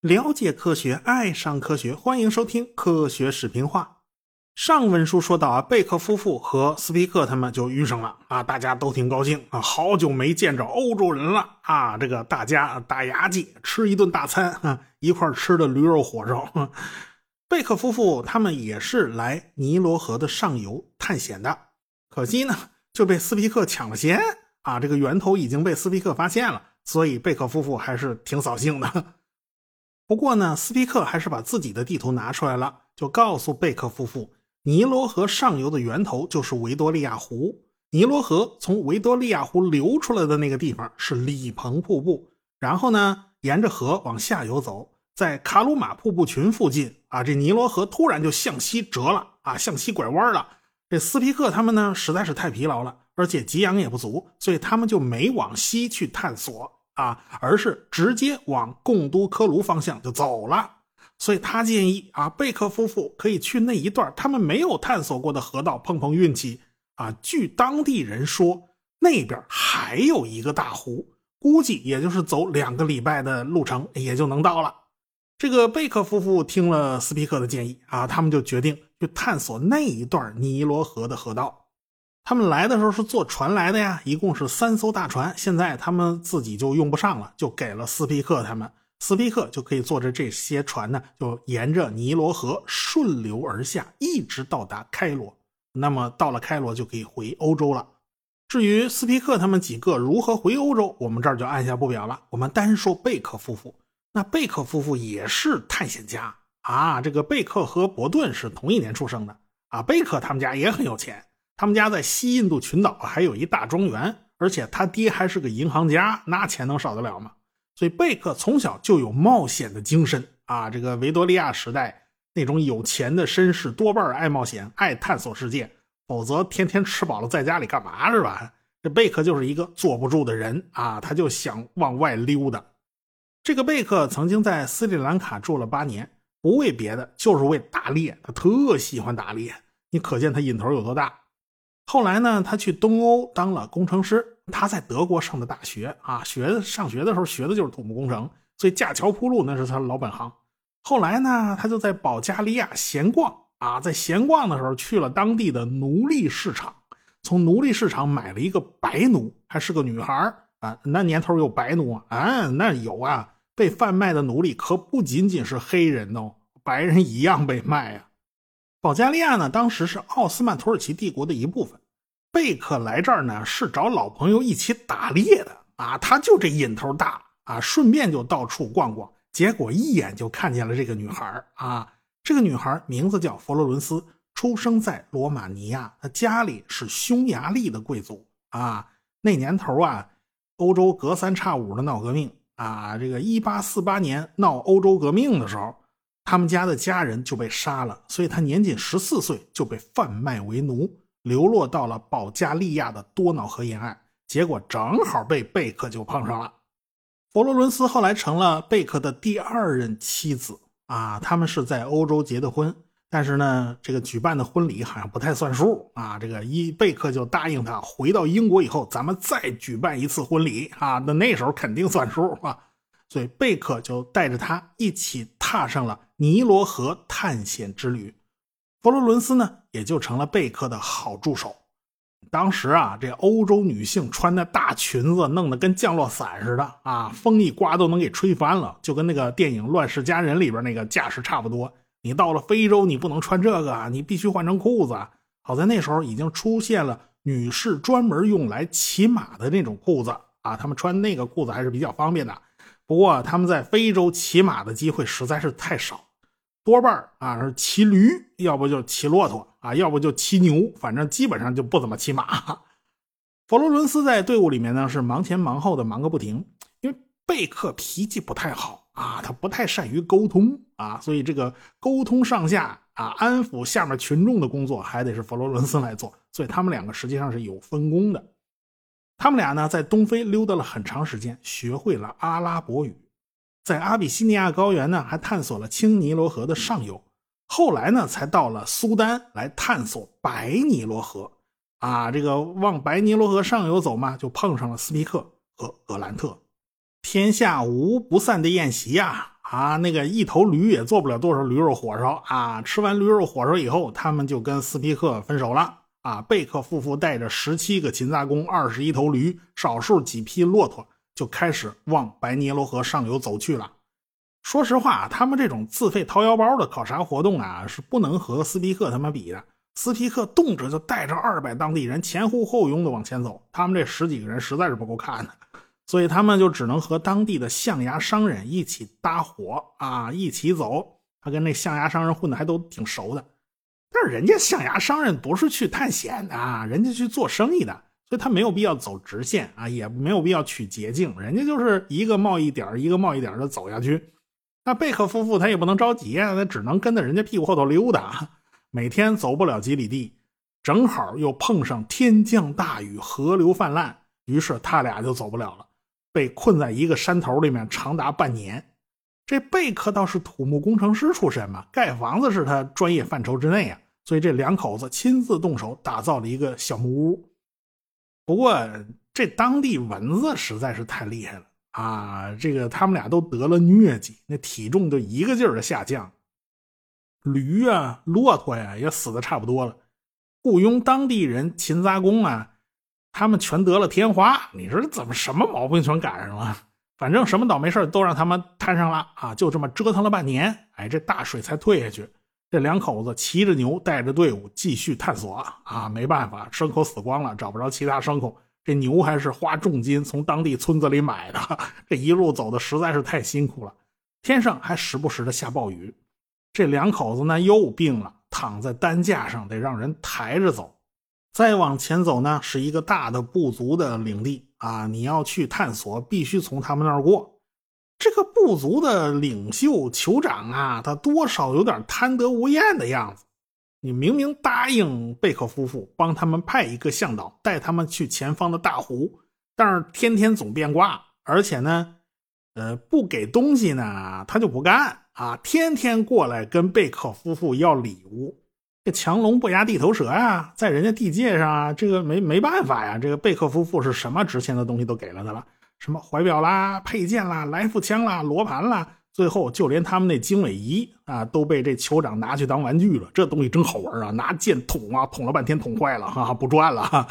了解科学，爱上科学，欢迎收听《科学视频化》。上文书说到啊，贝克夫妇和斯皮克他们就遇上了。啊，大家都挺高兴。啊，好久没见着欧洲人了。啊，这个大家打牙祭，吃一顿大餐。啊，一块吃的驴肉火烧。贝克夫妇他们也是来尼罗河的上游探险的，可惜呢就被斯皮克抢了先。啊，这个源头已经被斯皮克发现了，所以贝克夫妇还是挺扫兴的。不过呢，斯皮克还是把自己的地图拿出来了，就告诉贝克夫妇。尼罗河上游的源头就是维多利亚湖，尼罗河从维多利亚湖流出来的那个地方是里蓬瀑布，然后呢，沿着河往下游走，在卡鲁马瀑布群附近啊，这尼罗河突然就向西折了啊，向西拐弯了。这斯皮克他们呢实在是太疲劳了，而且给养也不足，所以他们就没往西去探索啊，而是直接往贡都科卢方向就走了。所以他建议啊，贝克夫妇可以去那一段他们没有探索过的河道碰碰运气啊。据当地人说，那边还有一个大湖，估计也就是走两个礼拜的路程也就能到了。这个贝克夫妇听了斯皮克的建议啊，他们就决定去探索那一段尼罗河的河道。他们来的时候是坐船来的呀，一共是三艘大船，现在他们自己就用不上了，就给了斯皮克他们。斯皮克就可以坐着这些船呢，就沿着尼罗河顺流而下，一直到达开罗。那么到了开罗就可以回欧洲了。至于斯皮克他们几个如何回欧洲，我们这儿就按下不表了。我们单说贝克夫妇。那贝克夫妇也是探险家啊。这个贝克和伯顿是同一年出生的啊。贝克他们家也很有钱，他们家在西印度群岛还有一大庄园，而且他爹还是个银行家，那钱能少得了吗？所以贝克从小就有冒险的精神啊！这个维多利亚时代那种有钱的绅士多半爱冒险、爱探索世界，否则天天吃饱了在家里干嘛是吧？这贝克就是一个坐不住的人啊，他就想往外溜达。这个贝克曾经在斯里兰卡住了八年，不为别的，就是为打猎。他特喜欢打猎，你可见他瘾头有多大。后来呢，他去东欧当了工程师。他在德国上的大学啊，学上学的时候学的就是土木工程，所以架桥铺路那是他老本行。后来呢，他就在保加利亚闲逛啊，在闲逛的时候去了当地的奴隶市场，从奴隶市场买了一个白奴，还是个女孩啊。那年头有白奴啊？那有啊。被贩卖的奴隶可不仅仅是黑人哦，白人一样被卖啊。保加利亚呢，当时是奥斯曼土耳其帝国的一部分。贝克来这儿呢，是找老朋友一起打猎的啊，他就这瘾头大啊，顺便就到处逛逛，结果一眼就看见了这个女孩啊。这个女孩名字叫佛罗伦斯，出生在罗马尼亚，她家里是匈牙利的贵族啊。那年头啊，欧洲隔三差五的闹革命啊，这个一八四八年闹欧洲革命的时候，他们家的家人就被杀了，所以他年仅十四岁就被贩卖为奴。流落到了保加利亚的多瑙河沿岸，结果正好被贝克就碰上了。佛罗伦斯后来成了贝克的第二任妻子啊，他们是在欧洲结的婚，但是呢，这个举办的婚礼好像不太算数啊。这个一贝克就答应他，回到英国以后，咱们再举办一次婚礼啊，那那时候肯定算数啊。所以贝克就带着他一起踏上了尼罗河探险之旅。佛罗伦斯呢，也就成了贝克的好助手。当时啊，这欧洲女性穿的大裙子，弄得跟降落伞似的啊，风一刮都能给吹翻了，就跟那个电影《乱世佳人》里边那个架势差不多。你到了非洲，你不能穿这个，啊你必须换成裤子。好在那时候已经出现了女士专门用来骑马的那种裤子啊，他们穿那个裤子还是比较方便的。不过他们在非洲骑马的机会实在是太少。多半啊是骑驴，要不就骑骆驼啊，要不就骑牛，反正基本上就不怎么骑马。佛罗伦斯在队伍里面呢是忙前忙后的，忙个不停。因为贝克脾气不太好啊，他不太善于沟通啊，所以这个沟通上下啊，安抚下面群众的工作还得是佛罗伦斯来做。所以他们两个实际上是有分工的。他们俩呢在东非溜达了很长时间，学会了阿拉伯语。在阿比西尼亚高原呢，还探索了青尼罗河的上游，后来呢，才到了苏丹来探索白尼罗河。啊，这个往白尼罗河上游走嘛，就碰上了斯皮克和格兰特。天下无不散的宴席呀！啊，那个一头驴也做不了多少驴肉火烧啊！吃完驴肉火烧以后，他们就跟斯皮克分手了。啊，贝克夫妇带着十七个勤杂工、二十一头驴、少数几匹骆驼，就开始往白尼罗河上游走去了。说实话，他们这种自费掏腰包的考察活动啊，是不能和斯皮克他们比的。斯皮克动辄就带着二百当地人前呼后拥的往前走，他们这十几个人实在是不够看的。所以他们就只能和当地的象牙商人一起搭伙啊，一起走。他跟那象牙商人混的还都挺熟的，但是人家象牙商人不是去探险的，人家去做生意的，所以他没有必要走直线啊，也没有必要取捷径，人家就是一个贸易点一个贸易点的走下去。那贝克夫妇他也不能着急啊，他只能跟在人家屁股后头溜达，每天走不了几里地，正好又碰上天降大雨，河流泛滥，于是他俩就走不了了。被困在一个山头里面长达半年，这贝克倒是土木工程师出身嘛，盖房子是他专业范畴之内啊，所以这两口子亲自动手打造了一个小木屋。不过这当地蚊子实在是太厉害了啊，这个他们俩都得了疟疾，那体重就一个劲儿的下降，驴啊、骆驼呀也死的差不多了，雇佣当地人勤杂工啊。他们全得了天花，你说怎么什么毛病全赶上了？反正什么倒霉事都让他们摊上了啊！就这么折腾了半年，哎，这大水才退下去。这两口子骑着牛，带着队伍继续探索啊！没办法，牲口死光了，找不着其他牲口。这牛还是花重金从当地村子里买的。这一路走的实在是太辛苦了，天上还时不时的下暴雨。这两口子呢又病了，躺在担架上，得让人抬着走。再往前走呢，是一个大的部族的领地啊！你要去探索，必须从他们那儿过。这个部族的领袖酋长啊，他多少有点贪得无厌的样子。你明明答应贝克夫妇帮他们派一个向导，带他们去前方的大湖，但是天天总变卦，而且呢，呃，不给东西呢，他就不干啊！天天过来跟贝克夫妇要礼物。这强龙不压地头蛇呀，在人家地界上啊，这个没没办法呀。这个贝克夫妇是什么值钱的东西都给了他了，什么怀表啦、佩剑啦、来福枪啦、罗盘啦，最后就连他们那经纬仪啊，都被这酋长拿去当玩具了。这东西真好玩啊，拿剑捅啊，捅了半天捅坏了，哈哈，不转了哈。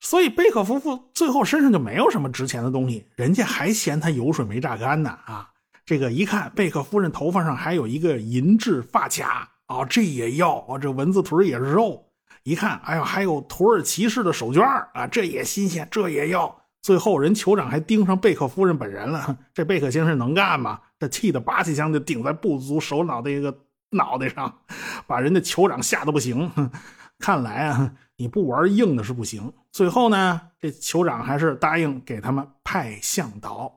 所以贝克夫妇最后身上就没有什么值钱的东西，人家还嫌他油水没榨干呢啊。这个一看，贝克夫人头发上还有一个银质发卡。哦，这也要啊！这蚊子腿也是肉，一看，哎呦，还有土耳其式的手绢啊，这也新鲜，这也要。最后人酋长还盯上贝克夫人本人了，这贝克先生能干吗？这气得拔起枪就顶在部族首脑的一个脑袋上，把人家酋长吓得不行。看来啊，你不玩硬的是不行。最后呢，这酋长还是答应给他们派向导。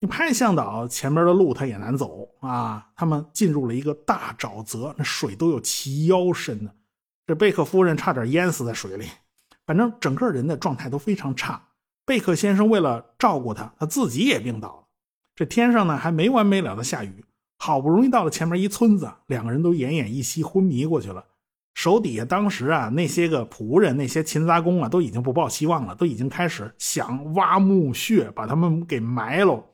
你派向导前面的路他也难走啊！他们进入了一个大沼泽，那水都有齐腰深呢。这贝克夫人差点淹死在水里，反正整个人的状态都非常差。贝克先生为了照顾他，他自己也病倒了。这天上呢还没完没了的下雨，好不容易到了前面一村子，两个人都奄奄一息，昏迷过去了。手底下当时啊那些个仆人、那些勤杂工啊都已经不抱希望了，都已经开始想挖墓穴，把他们给埋了。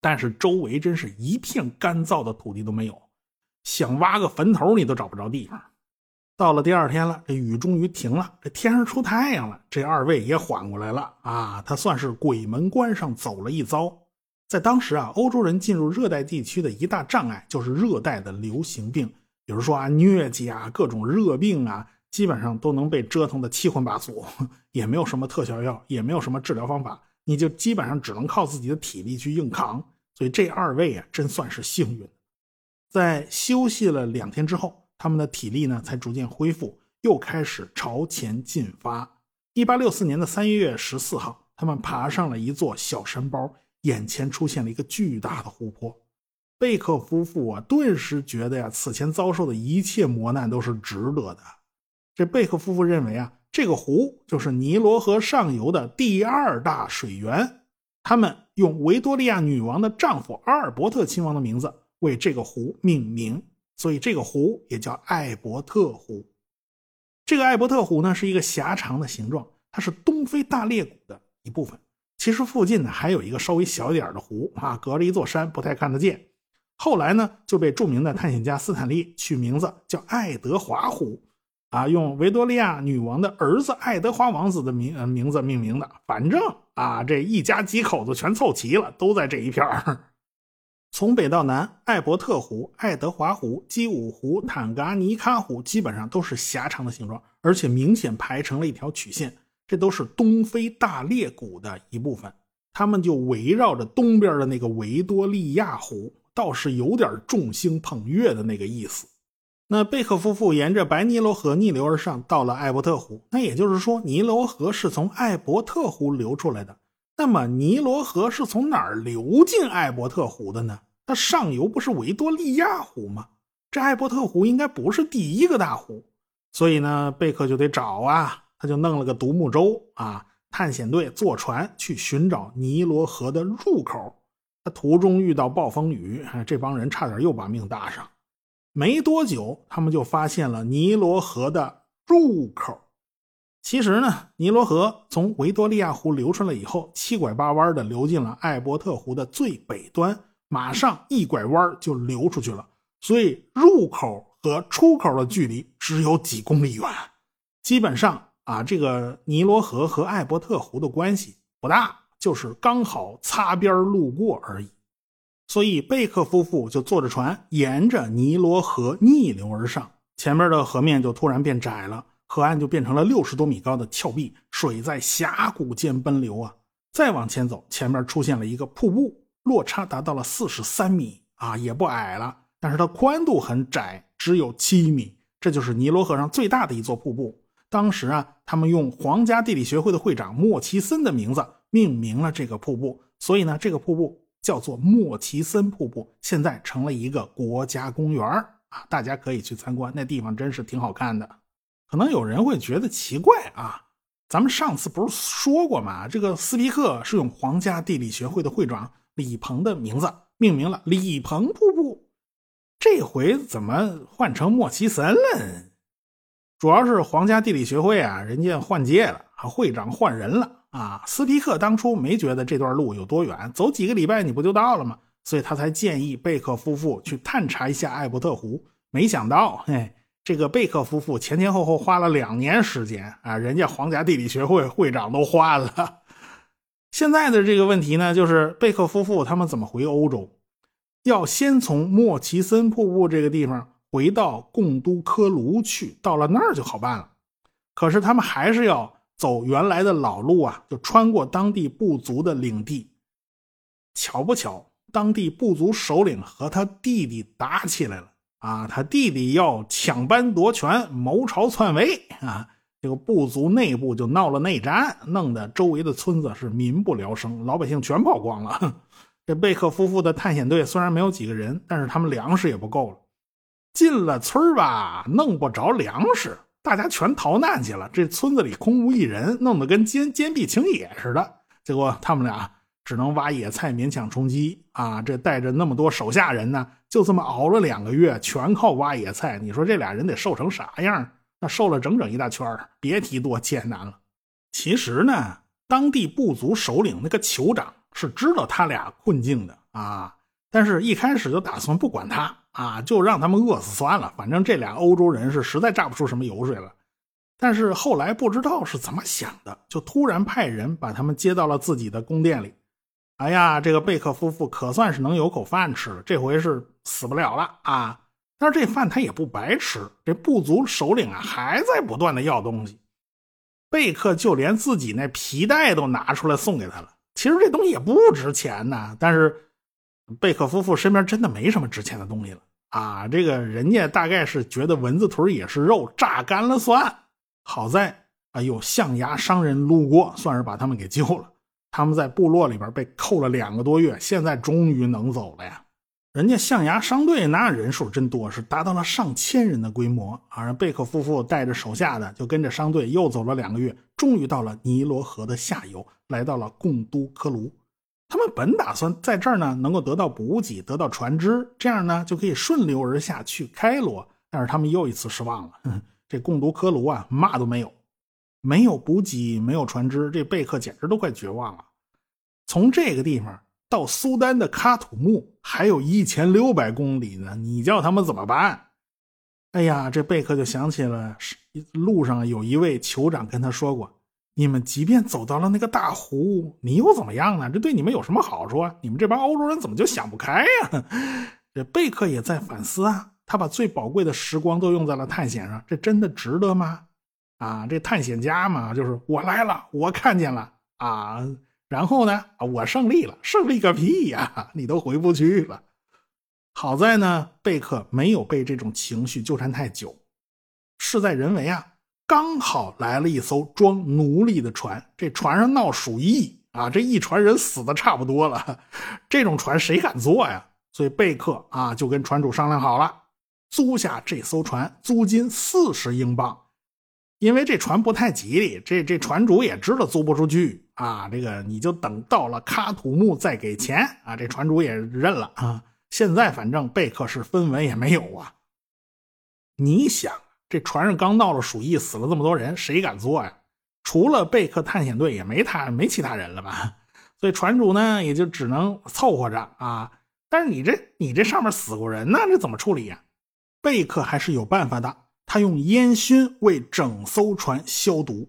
但是周围真是一片干燥的土地都没有，想挖个坟头你都找不着地方。到了第二天了，这雨终于停了，这天上出太阳了，这二位也缓过来了啊！他算是鬼门关上走了一遭。在当时啊，欧洲人进入热带地区的一大障碍就是热带的流行病，比如说啊疟疾啊各种热病啊，基本上都能被折腾的七荤八素，也没有什么特效药，也没有什么治疗方法，你就基本上只能靠自己的体力去硬扛。所以这二位啊，真算是幸运。在休息了两天之后，他们的体力呢才逐渐恢复，又开始朝前进发。一八六四年的三月十四号，他们爬上了一座小山包，眼前出现了一个巨大的湖泊。贝克夫妇啊，顿时觉得呀，此前遭受的一切磨难都是值得的。这贝克夫妇认为啊，这个湖就是尼罗河上游的第二大水源。他们用维多利亚女王的丈夫阿尔伯特亲王的名字为这个湖命名，所以这个湖也叫艾伯特湖。这个艾伯特湖呢是一个狭长的形状，它是东非大裂谷的一部分。其实附近呢还有一个稍微小一点的湖啊，隔着一座山，不太看得见。后来呢就被著名的探险家斯坦利取名字叫爱德华湖，啊，用维多利亚女王的儿子爱德华王子的名呃名字命名的。反正啊，这一家几口子全凑齐了，都在这一片儿从北到南，艾伯特湖、爱德华湖、基伍湖、坦噶尼卡湖基本上都是狭长的形状，而且明显排成了一条曲线。这都是东非大裂谷的一部分，他们就围绕着东边的那个维多利亚湖，倒是有点众星捧月的那个意思。那贝克夫妇沿着白尼罗河逆流而上，到了艾伯特湖。那也就是说，尼罗河是从艾伯特湖流出来的。那么尼罗河是从哪儿流进艾伯特湖的呢？它上游不是维多利亚湖吗？这艾伯特湖应该不是第一个大湖，所以呢，贝克就得找啊，他就弄了个独木舟啊，探险队坐船去寻找尼罗河的入口。他途中遇到暴风雨，这帮人差点又把命搭上。没多久，他们就发现了尼罗河的入口。其实呢，尼罗河从维多利亚湖流出来以后，七拐八弯的流进了艾伯特湖的最北端，马上一拐弯就流出去了。所以入口和出口的距离只有几公里远，基本上啊，这个尼罗河和艾伯特湖的关系不大，就是刚好擦边路过而已。所以贝克夫妇就坐着船沿着尼罗河逆流而上，前面的河面就突然变窄了。河岸就变成了六十多米高的峭壁，水在峡谷间奔流啊！再往前走，前面出现了一个瀑布，落差达到了四十三米啊，也不矮了，但是它宽度很窄，只有七米。这就是尼罗河上最大的一座瀑布。当时啊，他们用皇家地理学会的会长莫奇森的名字命名了这个瀑布，所以呢，这个瀑布叫做莫奇森瀑布，现在成了一个国家公园啊，大家可以去参观，那地方真是挺好看的。可能有人会觉得奇怪啊，咱们上次不是说过吗？这个斯皮克是用皇家地理学会的会长李鹏的名字命名了李鹏瀑布，这回怎么换成莫奇森了？主要是皇家地理学会啊，人家换届了，会长换人了啊。斯皮克当初没觉得这段路有多远，走几个礼拜你不就到了吗？所以他才建议贝克夫妇去探查一下艾伯特湖。没想到，嘿。这个贝克夫妇前前后后花了两年时间啊，人家皇家地理学会会长都换了。现在的这个问题呢，就是贝克夫妇他们怎么回欧洲？要先从莫奇森瀑布这个地方回到贡都科卢去，到了那儿就好办了。可是他们还是要走原来的老路啊，就穿过当地部族的领地。巧不巧，当地部族首领和他弟弟打起来了。啊，他弟弟要抢班夺权，谋朝篡位啊！这个部族内部就闹了内战，弄得周围的村子是民不聊生，老百姓全跑光了。这贝克夫妇的探险队虽然没有几个人，但是他们粮食也不够了。进了村吧，弄不着粮食，大家全逃难去了。这村子里空无一人，弄得跟坚坚壁清野似的。结果他们俩。只能挖野菜勉强充饥啊！这带着那么多手下人呢，就这么熬了两个月，全靠挖野菜。你说这俩人得瘦成啥样？那瘦了整整一大圈别提多艰难了。其实呢，当地部族首领那个酋长是知道他俩困境的啊，但是一开始就打算不管他啊，就让他们饿死算了。反正这俩欧洲人是实在榨不出什么油水了。但是后来不知道是怎么想的，就突然派人把他们接到了自己的宫殿里。哎呀，这个贝克夫妇可算是能有口饭吃了，这回是死不了了啊！但是这饭他也不白吃，这部族首领啊还在不断的要东西。贝克就连自己那皮带都拿出来送给他了。其实这东西也不值钱呐，但是贝克夫妇身边真的没什么值钱的东西了啊！这个人家大概是觉得蚊子腿也是肉，榨干了算。好在啊有象牙商人路过，算是把他们给救了。他们在部落里边被扣了两个多月，现在终于能走了呀！人家象牙商队那人数真多，是达到了上千人的规模。而贝克夫妇带着手下的就跟着商队又走了两个月，终于到了尼罗河的下游，来到了贡都科卢。他们本打算在这儿呢能够得到补给，得到船只，这样呢就可以顺流而下去开罗。但是他们又一次失望了。这贡都科卢啊，嘛都没有，没有补给，没有船只，这贝克简直都快绝望了。从这个地方到苏丹的喀土穆还有一千六百公里呢，你叫他们怎么办？哎呀，这贝克就想起了路上有一位酋长跟他说过：“你们即便走到了那个大湖，你又怎么样呢？这对你们有什么好处啊？你们这帮欧洲人怎么就想不开呀？” 这贝克也在反思啊，他把最宝贵的时光都用在了探险上，这真的值得吗？啊，这探险家嘛，就是我来了，我看见了啊，然后呢，我胜利了，胜利个屁呀！你都回不去了。好在呢，贝克没有被这种情绪纠缠太久。事在人为啊，刚好来了一艘装奴隶的船，这船上闹鼠疫啊，这一船人死的差不多了，这种船谁敢坐呀？所以贝克啊就跟船主商量好了，租下这艘船，租金四十英镑。因为这船不太吉利，这这船主也知道租不出去啊。这个你就等到了喀土穆再给钱啊。这船主也认了啊。现在反正贝克是分文也没有啊。你想，这船上刚闹了鼠疫，死了这么多人，谁敢坐呀？除了贝克探险队，也没他没其他人了吧？所以船主呢，也就只能凑合着啊。但是你这你这上面死过人呢，这怎么处理呀？贝克还是有办法的，他用烟熏为整艘船消毒。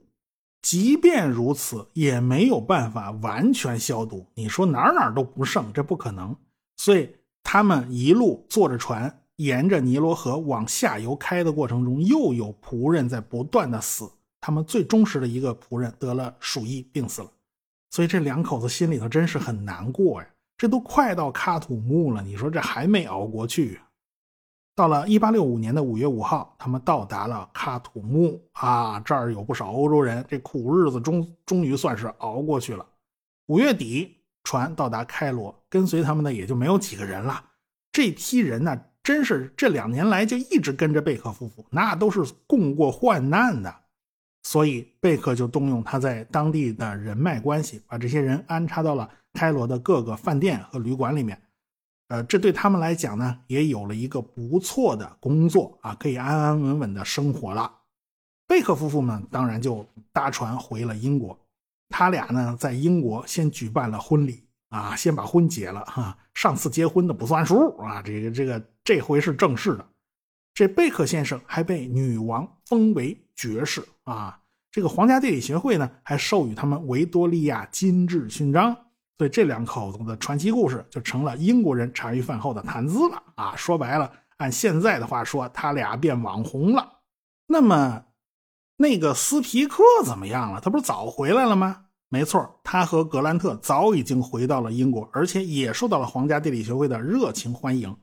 即便如此，也没有办法完全消毒。你说哪哪都不剩，这不可能。所以他们一路坐着船，沿着尼罗河往下游开的过程中，又有仆人在不断的死。他们最忠实的一个仆人得了鼠疫，病死了。所以这两口子心里头真是很难过呀。这都快到喀土穆了，你说这还没熬过去？到了一八六五年的五月五号，他们到达了喀土穆啊，这儿有不少欧洲人，这苦日子终终于算是熬过去了。五月底，船到达开罗，跟随他们的也就没有几个人了。这批人呢，真是这两年来就一直跟着贝克夫妇，那都是共过患难的。所以贝克就动用他在当地的人脉关系，把这些人安插到了。开罗的各个饭店和旅馆里面，呃，这对他们来讲呢，也有了一个不错的工作啊，可以安安稳稳的生活了。贝克夫妇呢，当然就搭船回了英国。他俩呢，在英国先举办了婚礼啊，先把婚结了哈。上次结婚的不算数啊，这个这个这回是正式的。这贝克先生还被女王封为爵士啊。这个皇家地理学会呢，还授予他们维多利亚金质勋章。所以这两口子的传奇故事就成了英国人茶余饭后的谈资了啊！说白了，按现在的话说，他俩变网红了。那么，那个斯皮克怎么样了？他不是早回来了吗？没错，他和格兰特早已经回到了英国，而且也受到了皇家地理学会的热情欢迎。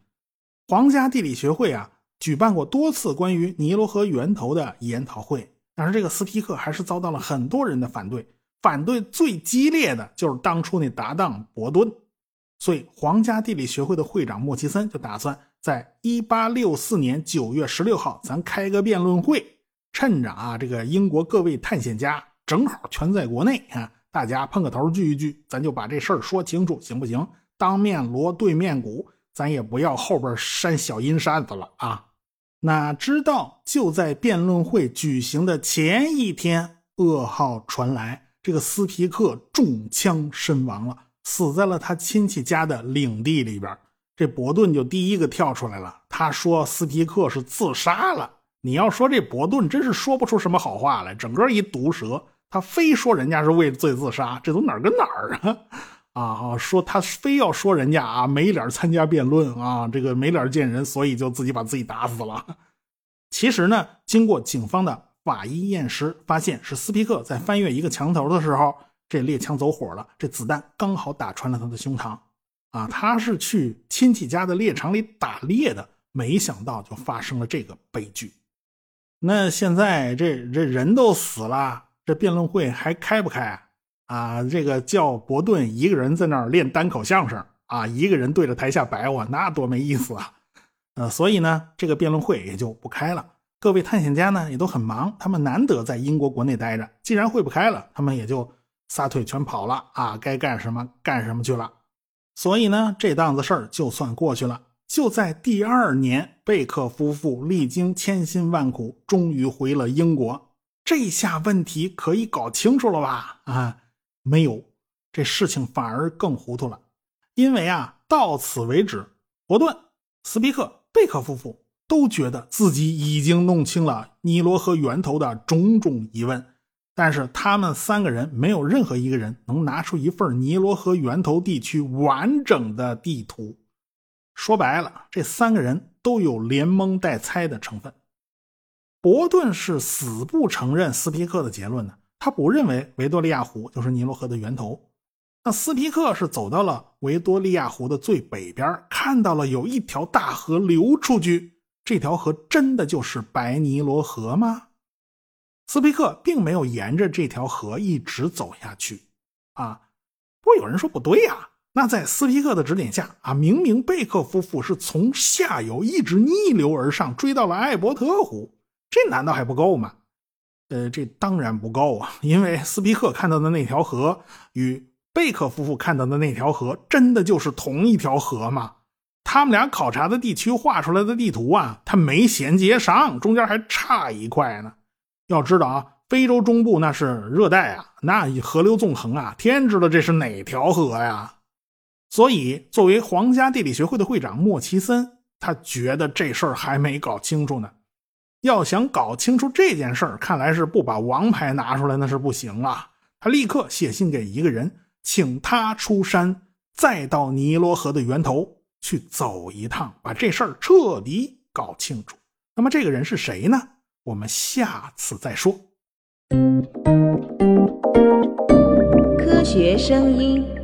皇家地理学会啊，举办过多次关于尼罗河源头的研讨会，但是这个斯皮克还是遭到了很多人的反对。反对最激烈的就是当初那搭档伯顿，所以皇家地理学会的会长莫奇森就打算在一八六四年九月十六号，咱开个辩论会，趁着啊这个英国各位探险家正好全在国内啊，大家碰个头聚一聚，咱就把这事儿说清楚，行不行？当面锣对面鼓，咱也不要后边扇小阴扇子了啊！哪知道就在辩论会举行的前一天，噩耗传来。这个斯皮克中枪身亡了，死在了他亲戚家的领地里边。这伯顿就第一个跳出来了，他说斯皮克是自杀了。你要说这伯顿真是说不出什么好话来，整个一毒舌。他非说人家是畏罪自杀，这都哪儿跟哪儿啊？啊，说他非要说人家啊没脸参加辩论啊，这个没脸见人，所以就自己把自己打死了。其实呢，经过警方的。法医验尸发现，是斯皮克在翻越一个墙头的时候，这猎枪走火了，这子弹刚好打穿了他的胸膛。啊，他是去亲戚家的猎场里打猎的，没想到就发生了这个悲剧。那现在这这人都死了，这辩论会还开不开啊？这个叫伯顿一个人在那儿练单口相声啊，一个人对着台下白话，那多没意思啊！呃，所以呢，这个辩论会也就不开了。各位探险家呢也都很忙，他们难得在英国国内待着，既然会不开了，他们也就撒腿全跑了啊！该干什么干什么去了。所以呢，这档子事儿就算过去了。就在第二年，贝克夫妇历经千辛万苦，终于回了英国。这下问题可以搞清楚了吧？啊，没有，这事情反而更糊涂了。因为啊，到此为止，伯顿、斯皮克、贝克夫妇都觉得自己已经弄清了尼罗河源头的种种疑问，但是他们三个人没有任何一个人能拿出一份尼罗河源头地区完整的地图。说白了，这三个人都有连蒙带猜的成分。伯顿是死不承认斯皮克的结论的，他不认为维多利亚湖就是尼罗河的源头。那斯皮克是走到了维多利亚湖的最北边，看到了有一条大河流出去，这条河真的就是白尼罗河吗？斯皮克并没有沿着这条河一直走下去，啊，不过有人说不对呀。那在斯皮克的指点下啊，明明贝克夫妇是从下游一直逆流而上，追到了艾伯特湖，这难道还不够吗？呃，这当然不够啊，因为斯皮克看到的那条河与贝克夫妇看到的那条河，真的就是同一条河吗？他们俩考察的地区画出来的地图啊，它没衔接上，中间还差一块呢。要知道啊，非洲中部那是热带啊，那河流纵横啊，天知道这是哪条河呀？所以，作为皇家地理学会的会长莫奇森，他觉得这事儿还没搞清楚呢。要想搞清楚这件事儿，看来是不把王牌拿出来那是不行啊。他立刻写信给一个人，请他出山，再到尼罗河的源头去走一趟，把这事儿彻底搞清楚。那么这个人是谁呢？我们下次再说。科学声音。